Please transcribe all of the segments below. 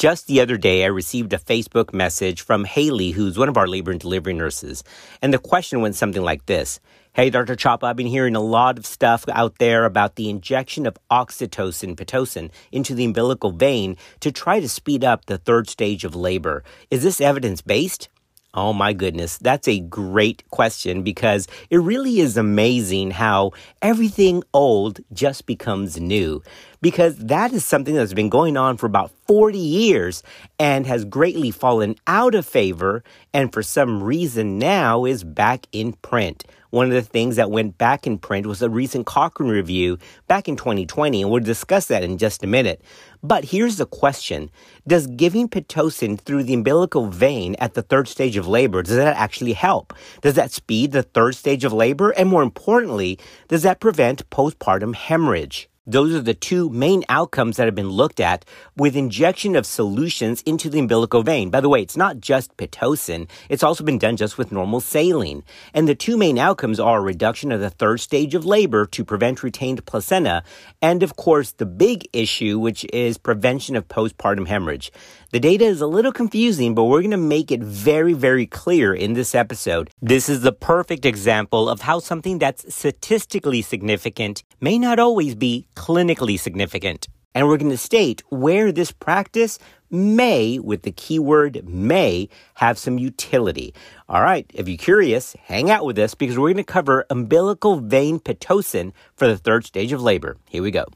Just the other day, I received a Facebook message from Haley, who's one of our labor and delivery nurses. And the question went something like this Hey, Dr. Chapa, I've been hearing a lot of stuff out there about the injection of oxytocin, Pitocin, into the umbilical vein to try to speed up the third stage of labor. Is this evidence based? Oh my goodness, that's a great question because it really is amazing how everything old just becomes new. Because that is something that's been going on for about 40 years and has greatly fallen out of favor and for some reason now is back in print. One of the things that went back in print was a recent Cochrane review back in 2020, and we'll discuss that in just a minute. But here's the question Does giving Pitocin through the umbilical vein at the third stage of labor, does that actually help? Does that speed the third stage of labor? And more importantly, does that prevent postpartum hemorrhage? Those are the two main outcomes that have been looked at with injection of solutions into the umbilical vein. By the way, it's not just Pitocin. It's also been done just with normal saline. And the two main outcomes are reduction of the third stage of labor to prevent retained placenta. And of course, the big issue, which is prevention of postpartum hemorrhage. The data is a little confusing, but we're going to make it very, very clear in this episode. This is the perfect example of how something that's statistically significant may not always be clinically significant. And we're going to state where this practice may, with the keyword may, have some utility. All right, if you're curious, hang out with us because we're going to cover umbilical vein Pitocin for the third stage of labor. Here we go.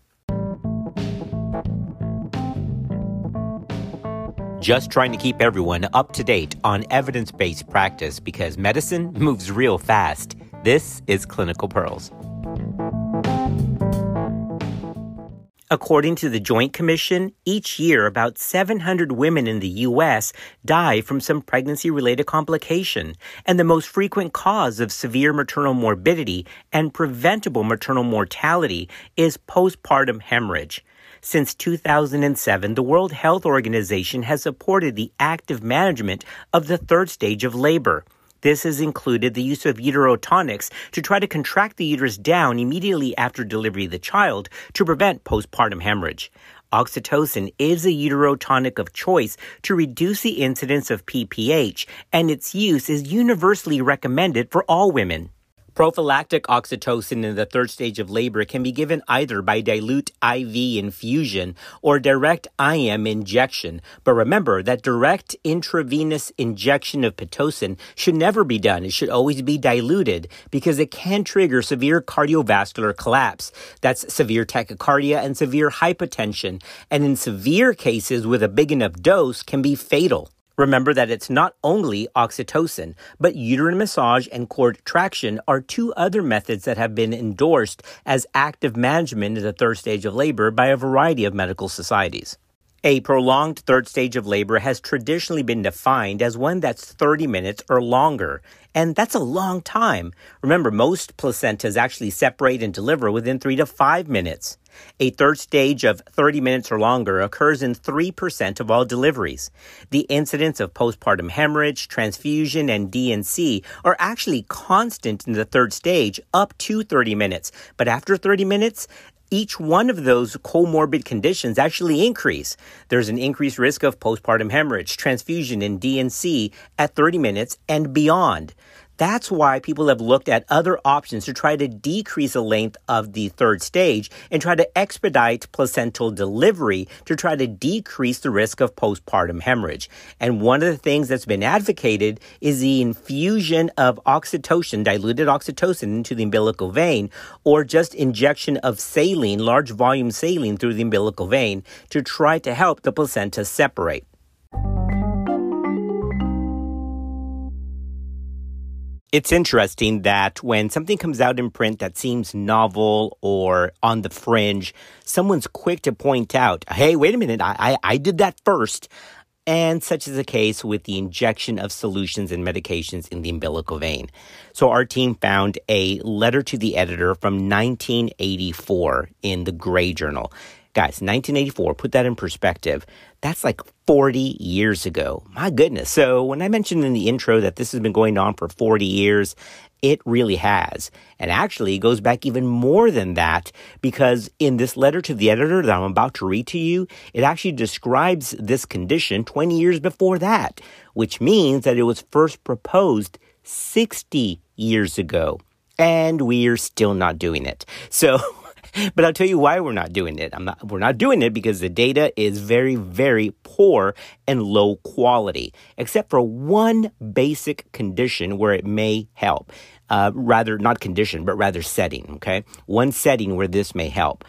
Just trying to keep everyone up to date on evidence based practice because medicine moves real fast. This is Clinical Pearls. According to the Joint Commission, each year about 700 women in the U.S. die from some pregnancy related complication, and the most frequent cause of severe maternal morbidity and preventable maternal mortality is postpartum hemorrhage. Since 2007, the World Health Organization has supported the active management of the third stage of labor. This has included the use of uterotonics to try to contract the uterus down immediately after delivery of the child to prevent postpartum hemorrhage. Oxytocin is a uterotonic of choice to reduce the incidence of PPH, and its use is universally recommended for all women. Prophylactic oxytocin in the third stage of labor can be given either by dilute IV infusion or direct IM injection. But remember that direct intravenous injection of Pitocin should never be done. It should always be diluted because it can trigger severe cardiovascular collapse. That's severe tachycardia and severe hypotension. And in severe cases with a big enough dose can be fatal. Remember that it's not only oxytocin, but uterine massage and cord traction are two other methods that have been endorsed as active management in the third stage of labor by a variety of medical societies. A prolonged third stage of labor has traditionally been defined as one that's 30 minutes or longer, and that's a long time. Remember, most placentas actually separate and deliver within three to five minutes. A third stage of 30 minutes or longer occurs in 3% of all deliveries. The incidence of postpartum hemorrhage, transfusion, and D&C are actually constant in the third stage up to 30 minutes. But after 30 minutes, each one of those comorbid conditions actually increase. There's an increased risk of postpartum hemorrhage, transfusion, and D&C at 30 minutes and beyond. That's why people have looked at other options to try to decrease the length of the third stage and try to expedite placental delivery to try to decrease the risk of postpartum hemorrhage. And one of the things that's been advocated is the infusion of oxytocin, diluted oxytocin into the umbilical vein, or just injection of saline, large volume saline through the umbilical vein to try to help the placenta separate. It's interesting that when something comes out in print that seems novel or on the fringe, someone's quick to point out, hey, wait a minute, I, I, I did that first. And such is the case with the injection of solutions and medications in the umbilical vein. So our team found a letter to the editor from 1984 in the Gray Journal. Guys, 1984, put that in perspective. That's like 40 years ago. My goodness. So when I mentioned in the intro that this has been going on for 40 years, It really has. And actually, it goes back even more than that because in this letter to the editor that I'm about to read to you, it actually describes this condition 20 years before that, which means that it was first proposed 60 years ago. And we're still not doing it. So, but I'll tell you why we're not doing it. I'm not, we're not doing it because the data is very, very poor and low quality, except for one basic condition where it may help. Uh, rather, not condition, but rather setting, okay? One setting where this may help.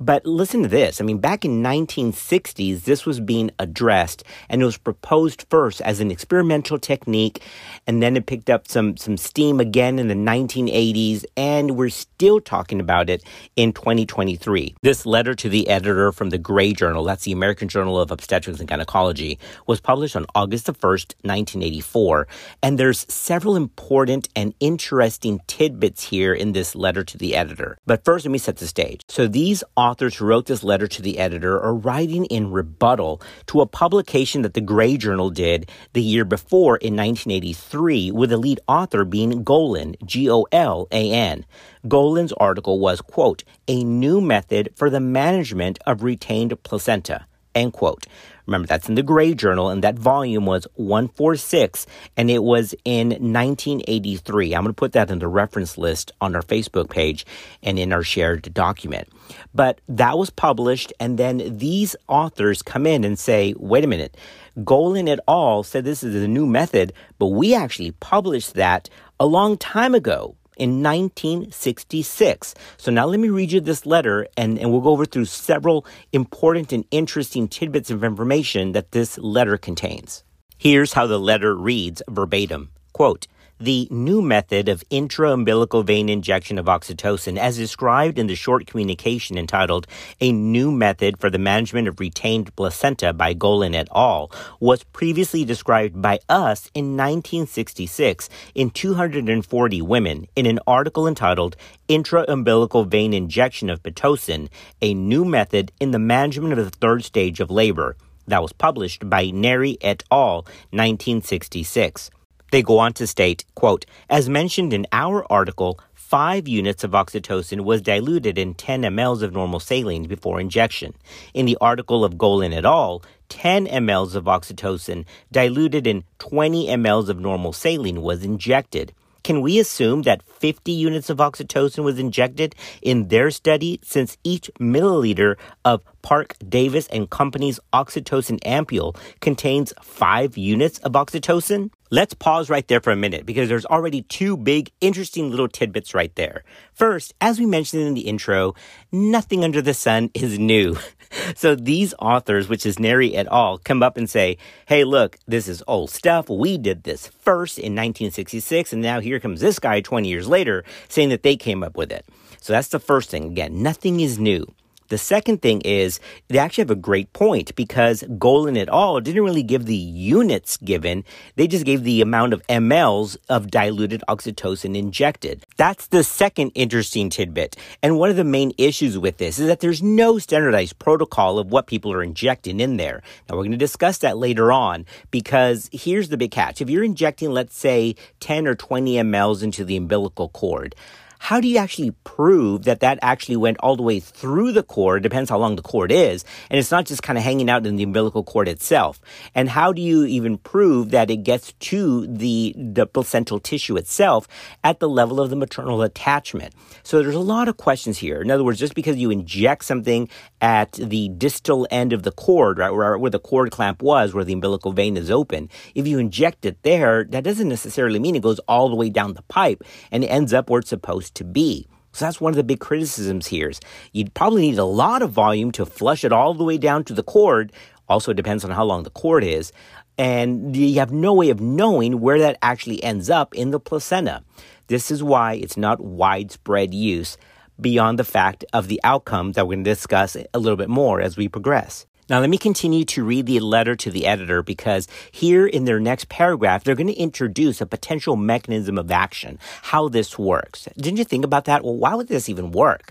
But listen to this. I mean, back in 1960s, this was being addressed and it was proposed first as an experimental technique. And then it picked up some, some steam again in the 1980s. And we're still talking about it in 2023. This letter to the editor from the Gray Journal, that's the American Journal of Obstetrics and Gynecology, was published on August the 1st, 1984. And there's several important and interesting tidbits here in this letter to the editor. But first, let me set the stage. So these authors who wrote this letter to the editor are writing in rebuttal to a publication that the Gray Journal did the year before in 1983, with the lead author being Golan, G O L A N. Golan's article was, quote, a new method for the management of retained placenta, end quote. Remember, that's in the Gray Journal, and that volume was 146, and it was in 1983. I'm going to put that in the reference list on our Facebook page and in our shared document. But that was published, and then these authors come in and say, wait a minute, Golan et al. said this is a new method, but we actually published that a long time ago in 1966. So now let me read you this letter and, and we'll go over through several important and interesting tidbits of information that this letter contains. Here's how the letter reads verbatim. Quote, the new method of intra-umbilical vein injection of oxytocin, as described in the short communication entitled A New Method for the Management of Retained Placenta by Golan et al., was previously described by us in 1966 in 240 women in an article entitled Intra-Umbilical Vein Injection of Pitocin, A New Method in the Management of the Third Stage of Labor. That was published by Neri et al., 1966. They go on to state, quote, as mentioned in our article, 5 units of oxytocin was diluted in 10 mLs of normal saline before injection. In the article of Golan et al., 10 mLs of oxytocin diluted in 20 mLs of normal saline was injected. Can we assume that 50 units of oxytocin was injected in their study since each milliliter of Parke Davis and Company's oxytocin ampule contains 5 units of oxytocin? Let's pause right there for a minute because there's already two big, interesting little tidbits right there. First, as we mentioned in the intro, nothing under the sun is new. so these authors, which is Neri et al., come up and say, hey, look, this is old stuff. We did this first in 1966, and now here comes this guy 20 years later saying that they came up with it. So that's the first thing. Again, nothing is new. The second thing is they actually have a great point because Golan et al. didn't really give the units given. They just gave the amount of mLs of diluted oxytocin injected. That's the second interesting tidbit. And one of the main issues with this is that there's no standardized protocol of what people are injecting in there. Now we're going to discuss that later on because here's the big catch. If you're injecting, let's say 10 or 20 mLs into the umbilical cord, how do you actually prove that that actually went all the way through the cord? Depends how long the cord is. And it's not just kind of hanging out in the umbilical cord itself. And how do you even prove that it gets to the, the placental tissue itself at the level of the maternal attachment? So there's a lot of questions here. In other words, just because you inject something at the distal end of the cord, right, where, where the cord clamp was, where the umbilical vein is open, if you inject it there, that doesn't necessarily mean it goes all the way down the pipe and ends up where it's supposed to be. So that's one of the big criticisms here. Is you'd probably need a lot of volume to flush it all the way down to the cord. Also depends on how long the cord is. And you have no way of knowing where that actually ends up in the placenta. This is why it's not widespread use beyond the fact of the outcome that we're going to discuss a little bit more as we progress. Now, let me continue to read the letter to the editor because here in their next paragraph, they're going to introduce a potential mechanism of action, how this works. Didn't you think about that? Well, why would this even work?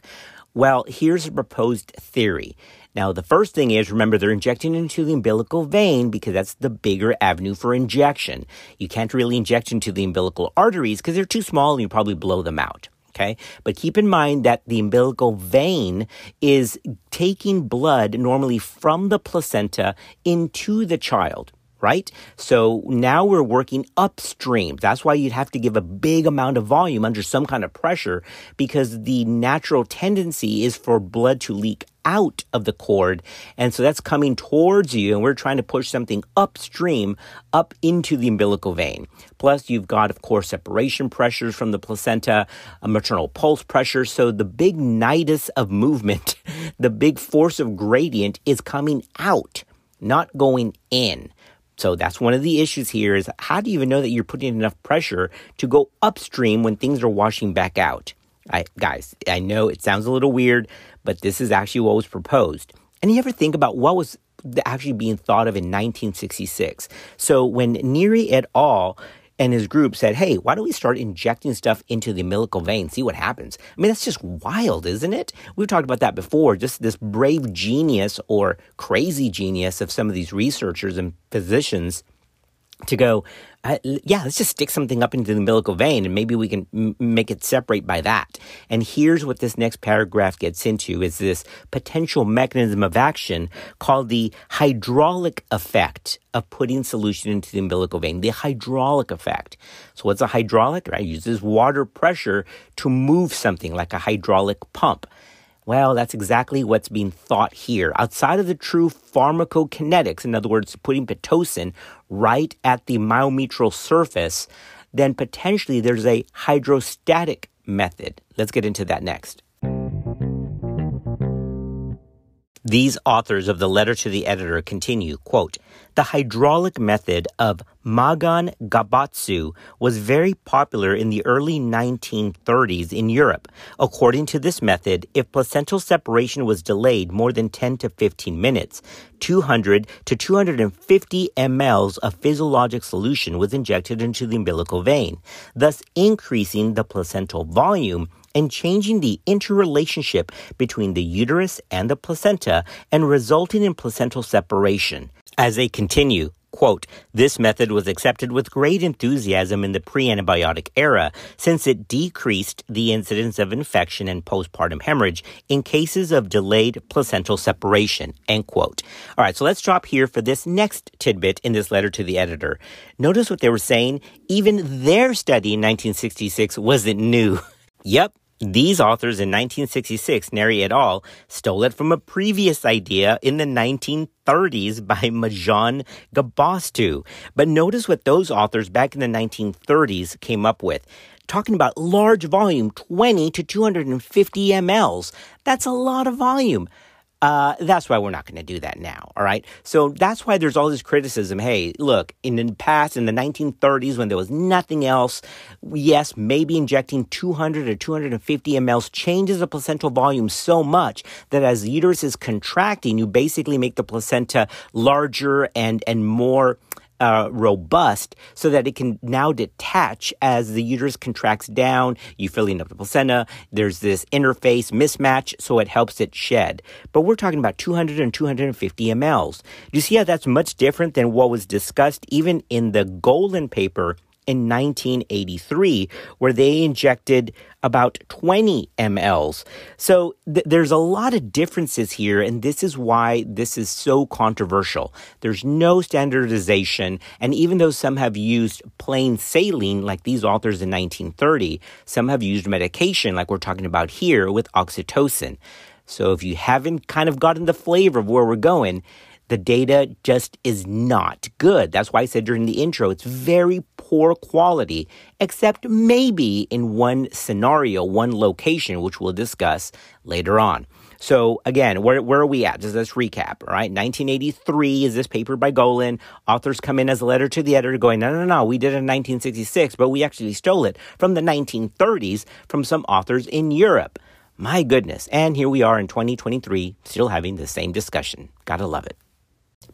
Well, here's a proposed theory. Now, the first thing is remember they're injecting into the umbilical vein because that's the bigger avenue for injection. You can't really inject into the umbilical arteries because they're too small and you probably blow them out. Okay. But keep in mind that the umbilical vein is taking blood normally from the placenta into the child right? So now we're working upstream. That's why you'd have to give a big amount of volume under some kind of pressure because the natural tendency is for blood to leak out of the cord. And so that's coming towards you, and we're trying to push something upstream up into the umbilical vein. Plus, you've got, of course, separation pressures from the placenta, maternal pulse pressure. So the big nidus of movement, the big force of gradient is coming out, not going in. So that's one of the issues here is how do you even know that you're putting enough pressure to go upstream when things are washing back out? I, guys, I know it sounds a little weird, but this is actually what was proposed. And you ever think about what was actually being thought of in 1966? So when Neri et al and his group said, hey, why don't we start injecting stuff into the umbilical vein, see what happens? I mean, that's just wild, isn't it? We've talked about that before, just this brave genius or crazy genius of some of these researchers and physicians to go, uh, yeah, let's just stick something up into the umbilical vein and maybe we can m- make it separate by that. And here's what this next paragraph gets into is this potential mechanism of action called the hydraulic effect of putting solution into the umbilical vein, the hydraulic effect. So what's a hydraulic? Right? It uses water pressure to move something like a hydraulic pump. Well, that's exactly what's being thought here. Outside of the true pharmacokinetics, in other words, putting Pitocin right at the myometrial surface, then potentially there's a hydrostatic method. Let's get into that next. These authors of the letter to the editor continue, quote, the hydraulic method of Mojon Gabaston was very popular in the early 1930s in Europe. According to this method, if placental separation was delayed more than 10 to 15 minutes, 200 to 250 mLs of physiologic solution was injected into the umbilical vein, thus increasing the placental volume and changing the interrelationship between the uterus and the placenta and resulting in placental separation. As they continue, Quote, this method was accepted with great enthusiasm in the pre-antibiotic era since it decreased the incidence of infection and postpartum hemorrhage in cases of delayed placental separation, end quote. All right, so let's drop here for this next tidbit in this letter to the editor. Notice what they were saying. Even their study in 1966 wasn't new. yep, these authors in 1966, Neri et al., stole it from a previous idea in the 1930s by Mojon Gabaston. But notice what those authors back in the 1930s came up with. Talking about large volume, 20 to 250 mLs. That's a lot of volume. Uh, that's why we're not going to do that now. All right. So that's why there's all this criticism. Hey, look, in the past, in the 1930s, when there was nothing else, yes, maybe injecting 200 or 250 mLs changes the placental volume so much that as the uterus is contracting, you basically make the placenta larger and, and more uh, robust so that it can now detach as the uterus contracts down. You fill filling up the placenta. There's this interface mismatch, so it helps it shed. But we're talking about 200 and 250 mLs. Do you see how that's much different than what was discussed even in the Golan paper in 1983, where they injected about 20 mLs. So th- there's a lot of differences here, and this is why this is so controversial. There's no standardization, and even though some have used plain saline, like these authors in 1930, some have used medication, like we're talking about here with oxytocin. So if you haven't kind of gotten the flavor of where we're going, the data just is not good. That's why I said during the intro, it's very poor quality, except maybe in one scenario, one location, which we'll discuss later on. So again, where, where are we at? Just let's recap, all right? 1983 is this paper by Golan. Authors come in as a letter to the editor going, no, no, no, we did it in 1966, but we actually stole it from the 1930s from some authors in Europe. My goodness. And here we are in 2023, still having the same discussion. Gotta love it.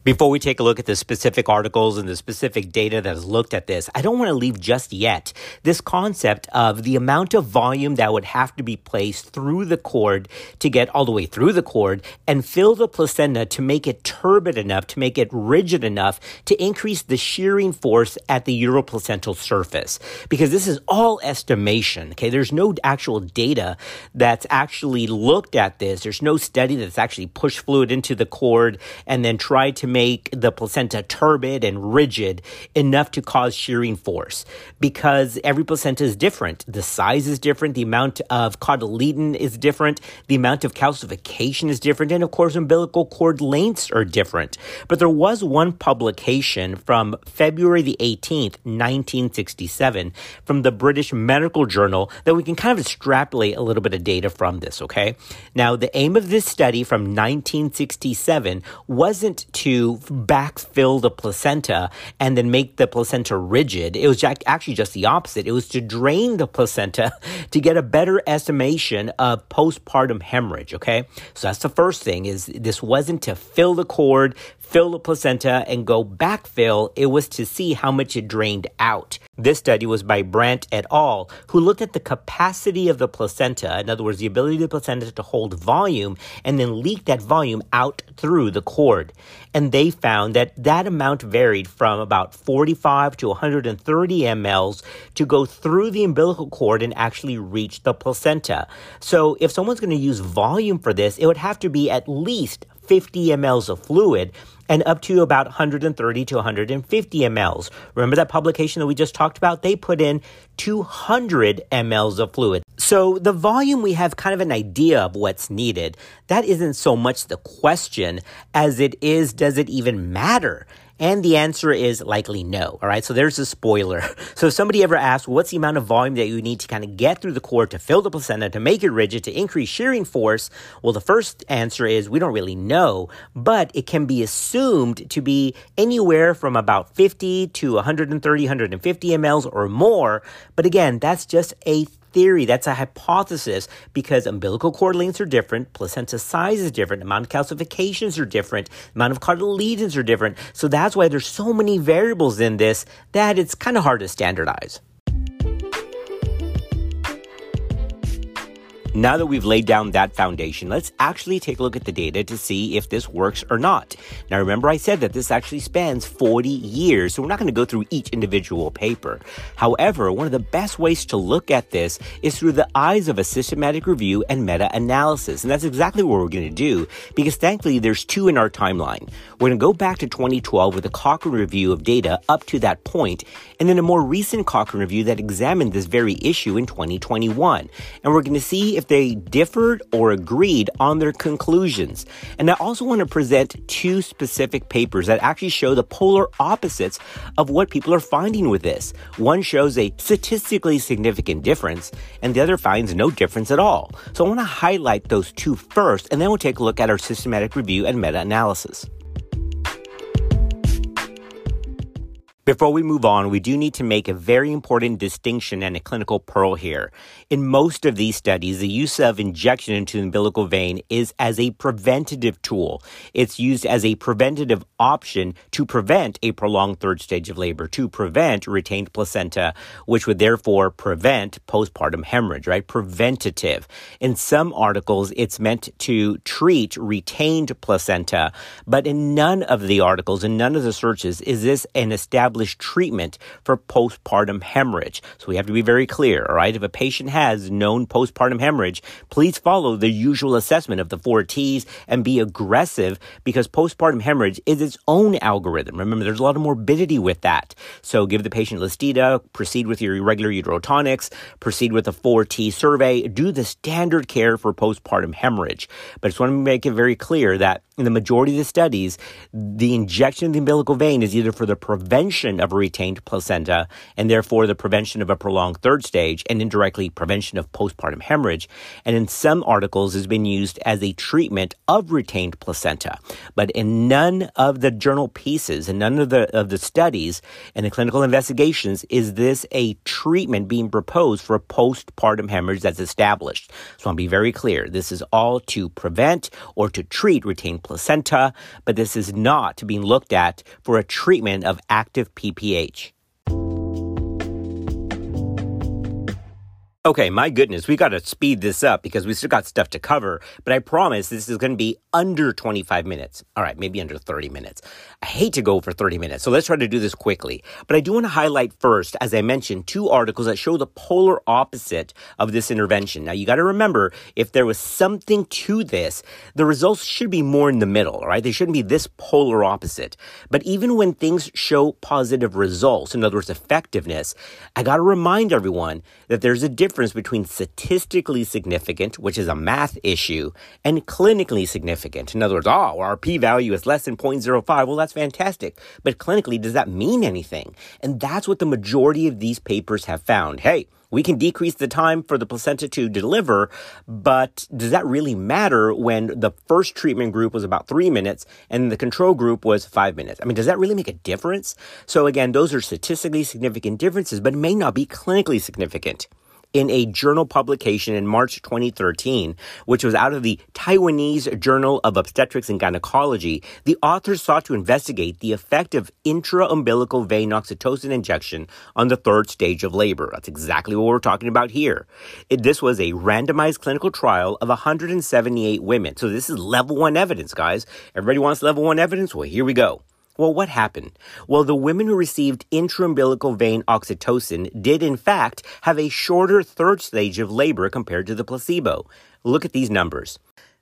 Before we take a look at the specific articles and the specific data that has looked at this, I don't want to leave just yet this concept of the amount of volume that would have to be placed through the cord to get all the way through the cord and fill the placenta to make it turgid enough, to make it rigid enough to increase the shearing force at the uteroplacental surface. Because this is all estimation, okay? There's no actual data that's actually looked at this. There's no study that's actually pushed fluid into the cord and then tried to make the placenta turgid and rigid enough to cause shearing force because every placenta is different. The size is different. The amount of cotyledon is different. The amount of calcification is different. And of course, umbilical cord lengths are different. But there was one publication from February the 18th, 1967 from the British Medical Journal that we can kind of extrapolate a little bit of data from this, okay? Now, the aim of this study from 1967 wasn't backfill the placenta and then make the placenta rigid. It was actually just the opposite. It was to drain the placenta to get a better estimation of postpartum hemorrhage. Okay. So that's the first thing is this wasn't to fill the cord, fill the placenta and go backfill. It was to see how much it drained out. This study was by Brandt et al., who looked at the capacity of the placenta, in other words, the ability of the placenta to hold volume and then leak that volume out through the cord. And they found that that amount varied from about 45 to 130 mLs to go through the umbilical cord and actually reach the placenta. So if someone's going to use volume for this, it would have to be at least 50 mLs of fluid and up to about 130 to 150 mLs. Remember that publication that we just talked about? They put in 200 mLs of fluid. So the volume, we have kind of an idea of what's needed. That isn't so much the question as it is, does it even matter? And the answer is likely no. All right. So there's a spoiler. So if somebody ever asks, what's the amount of volume that you need to kind of get through the cord to fill the placenta to make it rigid to increase shearing force? Well, the first answer is we don't really know, but it can be assumed to be anywhere from about 50 to 130, 150 mLs or more. But again, that's just a theory, that's a hypothesis because umbilical cord lengths are different, placenta size is different, amount of calcifications are different, amount of cotyledons are different. So that's why there's so many variables in this that it's kind of hard to standardize. Now that we've laid down that foundation, let's actually take a look at the data to see if this works or not. Now, remember, I said that this actually spans 40 years, so we're not going to go through each individual paper. However, one of the best ways to look at this is through the eyes of a systematic review and meta analysis. And that's exactly what we're going to do because thankfully there's two in our timeline. We're going to go back to 2012 with a Cochrane review of data up to that point, and then a more recent Cochrane review that examined this very issue in 2021. And we're going to see if they differed or agreed on their conclusions. And I also want to present two specific papers that actually show the polar opposites of what people are finding with this. One shows a statistically significant difference, and the other finds no difference at all. So I want to highlight those two first, and then we'll take a look at our systematic review and meta analysis. Before we move on, we do need to make a very important distinction and a clinical pearl here. In most of these studies, the use of injection into the umbilical vein is as a preventative tool. It's used as a preventative option to prevent a prolonged third stage of labor, to prevent retained placenta, which would therefore prevent postpartum hemorrhage, right? Preventative. In some articles, it's meant to treat retained placenta, but in none of the articles, in none of the searches, is this an established established treatment for postpartum hemorrhage. So we have to be very clear, all right? If a patient has known postpartum hemorrhage, please follow the usual assessment of the four T's and be aggressive because postpartum hemorrhage is its own algorithm. Remember, there's a lot of morbidity with that. So give the patient Lysteda, proceed with your regular uterotonics, proceed with a 4T survey, do the standard care for postpartum hemorrhage. But I just want to make it very clear that in the majority of the studies, the injection of the umbilical vein is either for the prevention of a retained placenta and therefore the prevention of a prolonged third stage and indirectly prevention of postpartum hemorrhage. And in some articles has been used as a treatment of retained placenta. But in none of the journal pieces and none of the, of the studies and the clinical investigations is this a treatment being proposed for postpartum hemorrhage that's established. So I'll be very clear. This is all to prevent or to treat retained placenta, but this is not being looked at for a treatment of active PPH. Okay, my goodness, we got to speed this up because we still got stuff to cover, but I promise this is going to be under 25 minutes. All right, maybe under 30 minutes. I hate to go for 30 minutes, so let's try to do this quickly. But I do want to highlight first, as I mentioned, two articles that show the polar opposite of this intervention. Now, you got to remember, if there was something to this, the results should be more in the middle, right? They shouldn't be this polar opposite. But even when things show positive results, in other words, effectiveness, I got to remind everyone that there's a difference difference between statistically significant, which is a math issue, and clinically significant. In other words, oh, our p value is less than 0.05. Well, that's fantastic. But clinically, does that mean anything? And that's what the majority of these papers have found. Hey, we can decrease the time for the placenta to deliver, but does that really matter when the first treatment group was about three minutes and the control group was five minutes? I mean, does that really make a difference? So again, those are statistically significant differences, but it may not be clinically significant in a journal publication in March 2013, which was out of the Taiwanese Journal of Obstetrics and Gynecology, the authors sought to investigate the effect of intraumbilical vein oxytocin injection on the third stage of labor. That's exactly what we're talking about here. It, this was a randomized clinical trial of 178 women. So this is level one evidence, guys. Everybody wants level one evidence? Well, here we go. Well, what happened? Well, the women who received intraumbilical vein oxytocin did, in fact, have a shorter third stage of labor compared to the placebo. Look at these numbers.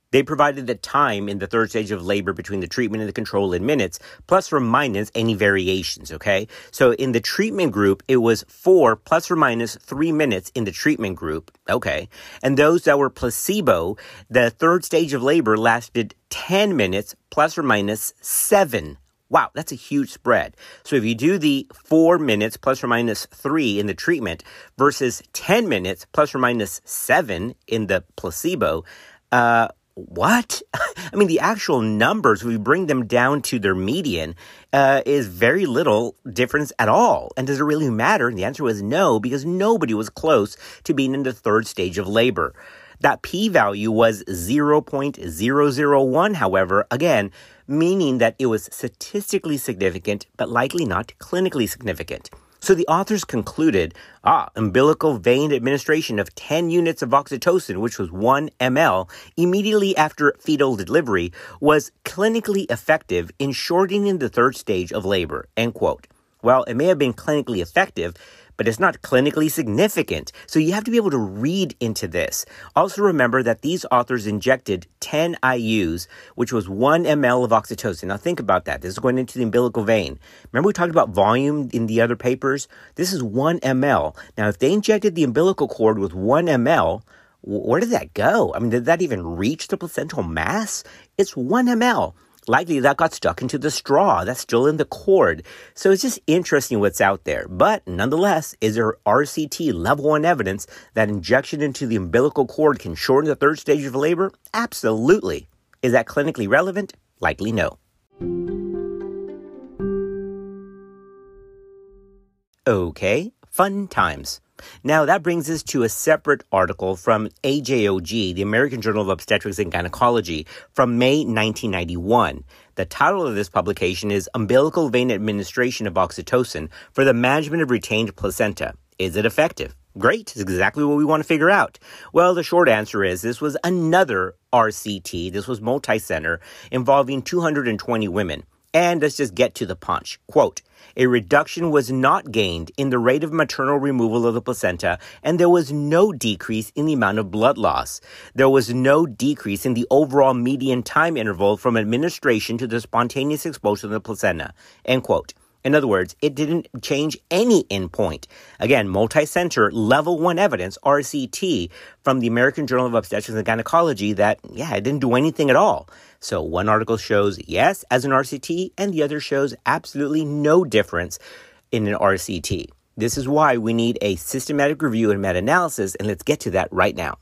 They provided the time in the third stage of labor between the treatment and the control in minutes, plus or minus any variations, okay? So in the treatment group, it was four plus or minus three minutes in the treatment group, okay? And those that were placebo, the third stage of labor lasted 10 minutes plus or minus seven Wow, that's a huge spread. So if you do the four minutes plus or minus three in the treatment versus 10 minutes plus or minus seven in the placebo, uh, what? I mean, the actual numbers, we bring them down to their median, uh, is very little difference at all. And does it really matter? And the answer was no, because nobody was close to being in the third stage of labor. That p value was 0.001, however, again, meaning that it was statistically significant, but likely not clinically significant. So the authors concluded, ah, umbilical vein administration of 10 units of oxytocin, which was 1 ml, immediately after fetal delivery was clinically effective in shortening the third stage of labor, end quote. Well, it may have been clinically effective, but it's not clinically significant. So you have to be able to read into this. Also remember that these authors injected 10 IUs, which was 1 ml of oxytocin. Now think about that. This is going into the umbilical vein. Remember we talked about volume in the other papers? This is 1 ml. Now if they injected the umbilical cord with 1 ml, where did that go? I mean, did that even reach the placental mass? It's 1 ml likely that got stuck into the straw that's still in the cord. So it's just interesting what's out there. But nonetheless, is there RCT level one evidence that injection into the umbilical cord can shorten the third stage of labor? Absolutely. Is that clinically relevant? Likely no. Okay, fun times. Now, that brings us to a separate article from AJOG, the American Journal of Obstetrics and Gynecology, from May 1991. The title of this publication is Umbilical Vein Administration of Oxytocin for the Management of Retained Placenta. Is it effective? Great, it's exactly what we want to figure out. Well, the short answer is this was another RCT. This was multi-center involving 220 women. And let's just get to the punch. Quote, a reduction was not gained in the rate of maternal removal of the placenta, and there was no decrease in the amount of blood loss. There was no decrease in the overall median time interval from administration to the spontaneous expulsion of the placenta. End quote. In other words, it didn't change any endpoint. Again, multi-center level one evidence, RCT, from the American Journal of Obstetrics and Gynecology that, yeah, it didn't do anything at all. So one article shows yes as an RCT and the other shows absolutely no difference in an RCT. This is why we need a systematic review and meta-analysis and let's get to that right now.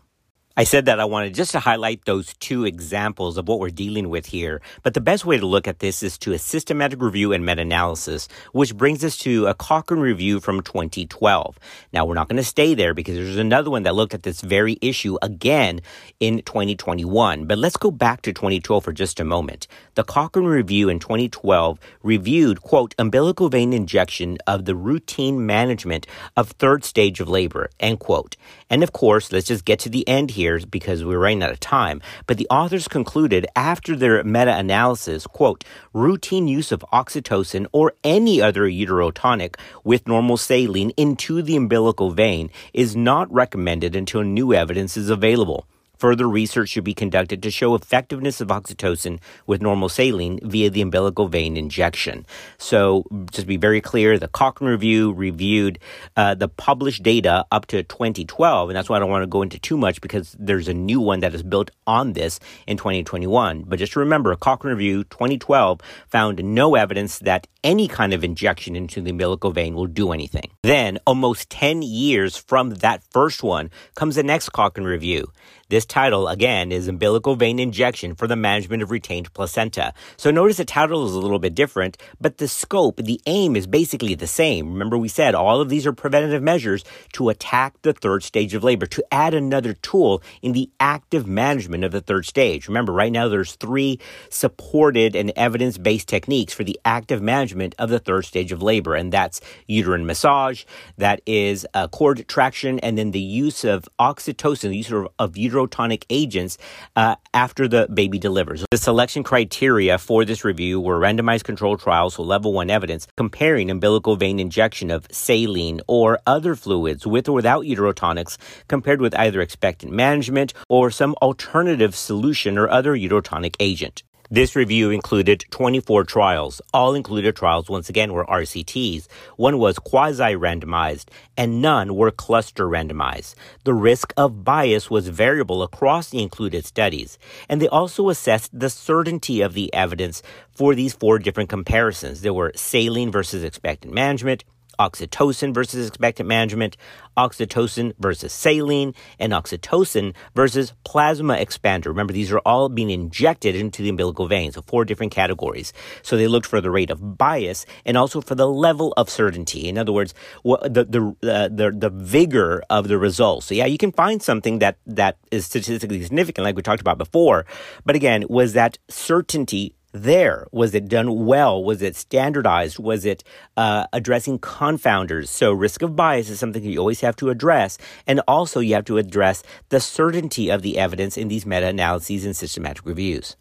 I said that I wanted just to highlight those two examples of what we're dealing with here, but the best way to look at this is to a systematic review and meta-analysis, which brings us to a Cochrane review from 2012. Now, we're not going to stay there because there's another one that looked at this very issue again in 2021, but let's go back to 2012 for just a moment. The Cochrane review in 2012 reviewed, quote, umbilical vein injection of the routine management of third stage of labor, end quote. And of course, let's just get to the end here because we're running out of time. But the authors concluded after their meta-analysis, quote, routine use of oxytocin or any other uterotonic with normal saline into the umbilical vein is not recommended until new evidence is available. Further research should be conducted to show effectiveness of oxytocin with normal saline via the umbilical vein injection. So, just to be very clear, the Cochrane Review reviewed uh, the published data up to 2012, and that's why I don't want to go into too much because there's a new one that is built on this in 2021. But just remember, Cochrane Review 2012 found no evidence that any kind of injection into the umbilical vein will do anything. Then, almost 10 years from that first one, comes the next Cochrane Review. This title, again, is Umbilical Vein Injection for the Management of Retained Placenta. So notice the title is a little bit different, but the scope, the aim is basically the same. Remember, we said all of these are preventative measures to attack the third stage of labor, to add another tool in the active management of the third stage. Remember, right now there's three supported and evidence based techniques for the active management of the third stage of labor, and that's uterine massage, that is uh, cord traction, and then the use of oxytocin, the use of, of uterine uterotonic agents uh, after the baby delivers. The selection criteria for this review were randomized controlled trials so level one evidence comparing umbilical vein injection of saline or other fluids with or without uterotonics compared with either expectant management or some alternative solution or other uterotonic agent. This review included 24 trials. All included trials, once again, were RCTs. One was quasi randomized, and none were cluster randomized. The risk of bias was variable across the included studies, and they also assessed the certainty of the evidence for these four different comparisons. There were saline versus expectant management, oxytocin versus expectant management, oxytocin versus saline, and oxytocin versus plasma expander. Remember, these are all being injected into the umbilical vein, so four different categories. So they looked for the rate of bias and also for the level of certainty. In other words, the the uh, the, the vigor of the results. So yeah, you can find something that that is statistically significant, like we talked about before, but again, was that certainty there? Was it done well? Was it standardized? Was it uh, addressing confounders? So, risk of bias is something you always have to address. And also, you have to address the certainty of the evidence in these meta analyses and systematic reviews.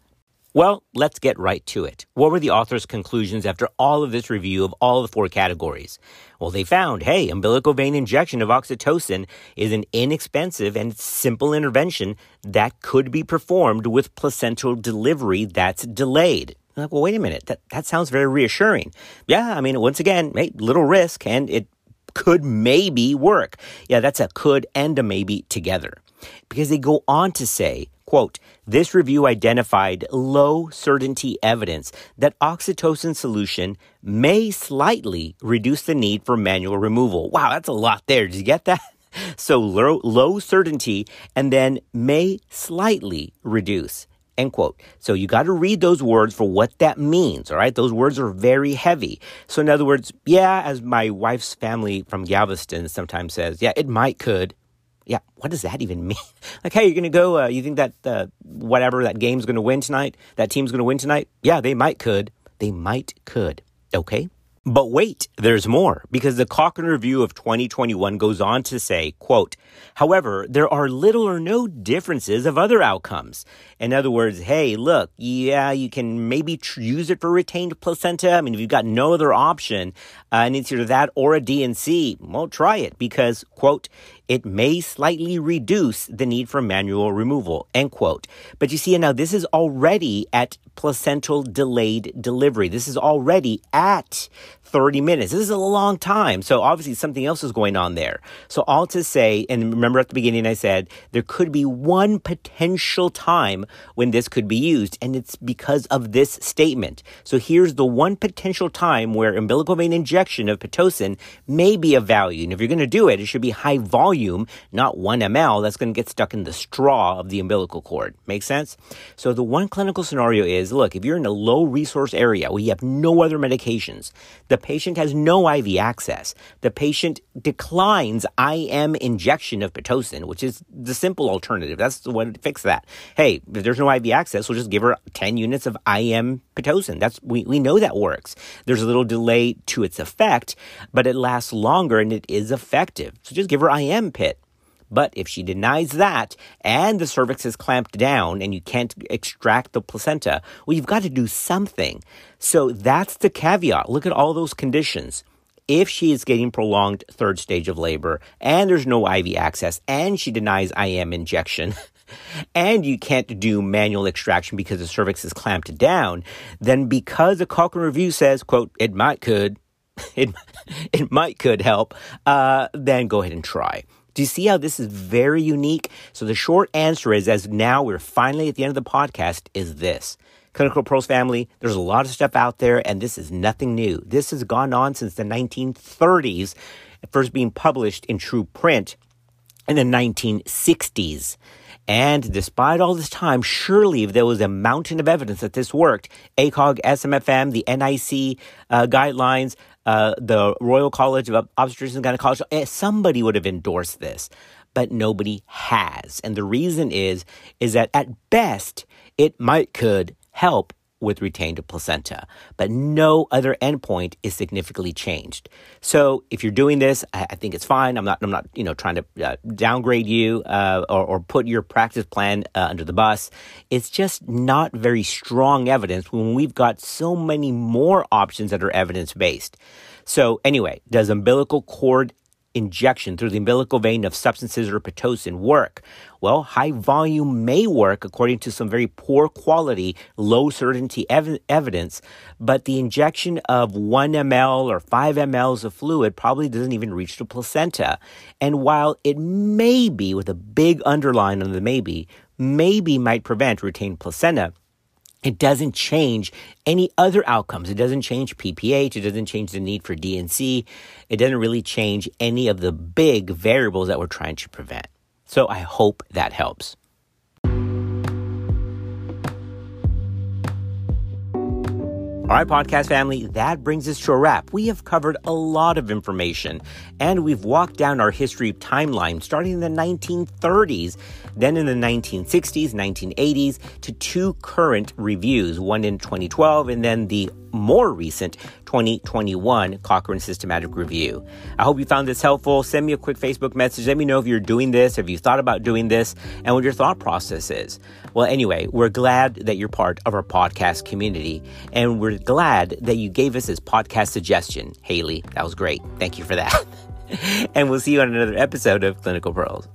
Well, let's get right to it. What were the author's conclusions after all of this review of all the four categories? Well, they found, hey, umbilical vein injection of oxytocin is an inexpensive and simple intervention that could be performed with placental delivery that's delayed. Like, well, wait a minute. That, that sounds very reassuring. Yeah, I mean, once again, hey, little risk and it could maybe work. Yeah, that's a could and a maybe together. Because they go on to say, Quote, this review identified low certainty evidence that oxytocin solution may slightly reduce the need for manual removal. Wow, that's a lot there. Did you get that? So low, low certainty and then may slightly reduce. End quote. So you got to read those words for what that means. All right. Those words are very heavy. So in other words, yeah, as my wife's family from Galveston sometimes says, yeah, it might could yeah, what does that even mean? like, hey, you're going to go, uh, you think that uh, whatever, that game's going to win tonight? That team's going to win tonight? Yeah, they might could. They might could. Okay. But wait, there's more because the Cochrane review of 2021 goes on to say, quote, however, there are little or no differences of other outcomes. In other words, hey, look, yeah, you can maybe tr- use it for retained placenta. I mean, if you've got no other option, uh, and it's either that or a D&C, well, try it because, quote, it may slightly reduce the need for manual removal, end quote. But you see, now this is already at placental delayed delivery. This is already at 30 minutes. This is a long time. So obviously something else is going on there. So all to say, and remember at the beginning I said there could be one potential time when this could be used, and it's because of this statement. So here's the one potential time where umbilical vein injection of Pitocin may be of value. And if you're going to do it, it should be high volume volume, not 1 ml, that's going to get stuck in the straw of the umbilical cord. Make sense? So the one clinical scenario is look, if you're in a low resource area where you have no other medications, the patient has no IV access, the patient declines IM injection of Pitocin, which is the simple alternative. That's the way to fix that. Hey, if there's no IV access, we'll just give her 10 units of IM Pitocin. That's, we, we know that works. There's a little delay to its effect, but it lasts longer and it is effective. So just give her IM pit. But if she denies that and the cervix is clamped down and you can't extract the placenta, well, you've got to do something. So that's the caveat. Look at all those conditions. If she is getting prolonged third stage of labor and there's no IV access and she denies IM injection, and you can't do manual extraction because the cervix is clamped down, then because the Cochrane review says, quote, it might could, it, it might could help, uh, then go ahead and try. Do you see how this is very unique? So the short answer is, as now we're finally at the end of the podcast, is this. Clinical Pearls family, there's a lot of stuff out there, and this is nothing new. This has gone on since the 1930s, first being published in true print in the 1960s. And despite all this time, surely if there was a mountain of evidence that this worked. ACOG, SMFM, the NIC uh, guidelines, uh, the Royal College of Obstetricians and Gynecologists, eh, somebody would have endorsed this, but nobody has. And the reason is, is that at best, it might could help with retained placenta, but no other endpoint is significantly changed. So if you're doing this, I, I think it's fine. I'm not, I'm not, you know, trying to uh, downgrade you uh, or, or, put your practice plan uh, under the bus. It's just not very strong evidence when we've got so many more options that are evidence based. So anyway, does umbilical cord injection through the umbilical vein of substances or Pitocin work? Well, high volume may work according to some very poor quality, low certainty ev- evidence, but the injection of 1 ml or 5 mLs of fluid probably doesn't even reach the placenta. And while it may be, with a big underline on the maybe, maybe might prevent retained placenta, it doesn't change any other outcomes. It doesn't change PPH. It doesn't change the need for D&C. It doesn't really change any of the big variables that we're trying to prevent. So I hope that helps. All right, podcast family, that brings us to a wrap. We have covered a lot of information and we've walked down our history timeline starting in the 1930s, then in the 1960s, 1980s, to two current reviews, one in 2012 and then the more recent 2021 Cochrane Systematic Review. I hope you found this helpful. Send me a quick Facebook message. Let me know if you're doing this, if you thought about doing this, and what your thought process is. Well, anyway, we're glad that you're part of our podcast community, and we're glad that you gave us this podcast suggestion. Haley, that was great. Thank you for that. and we'll see you on another episode of Clinical Pearls.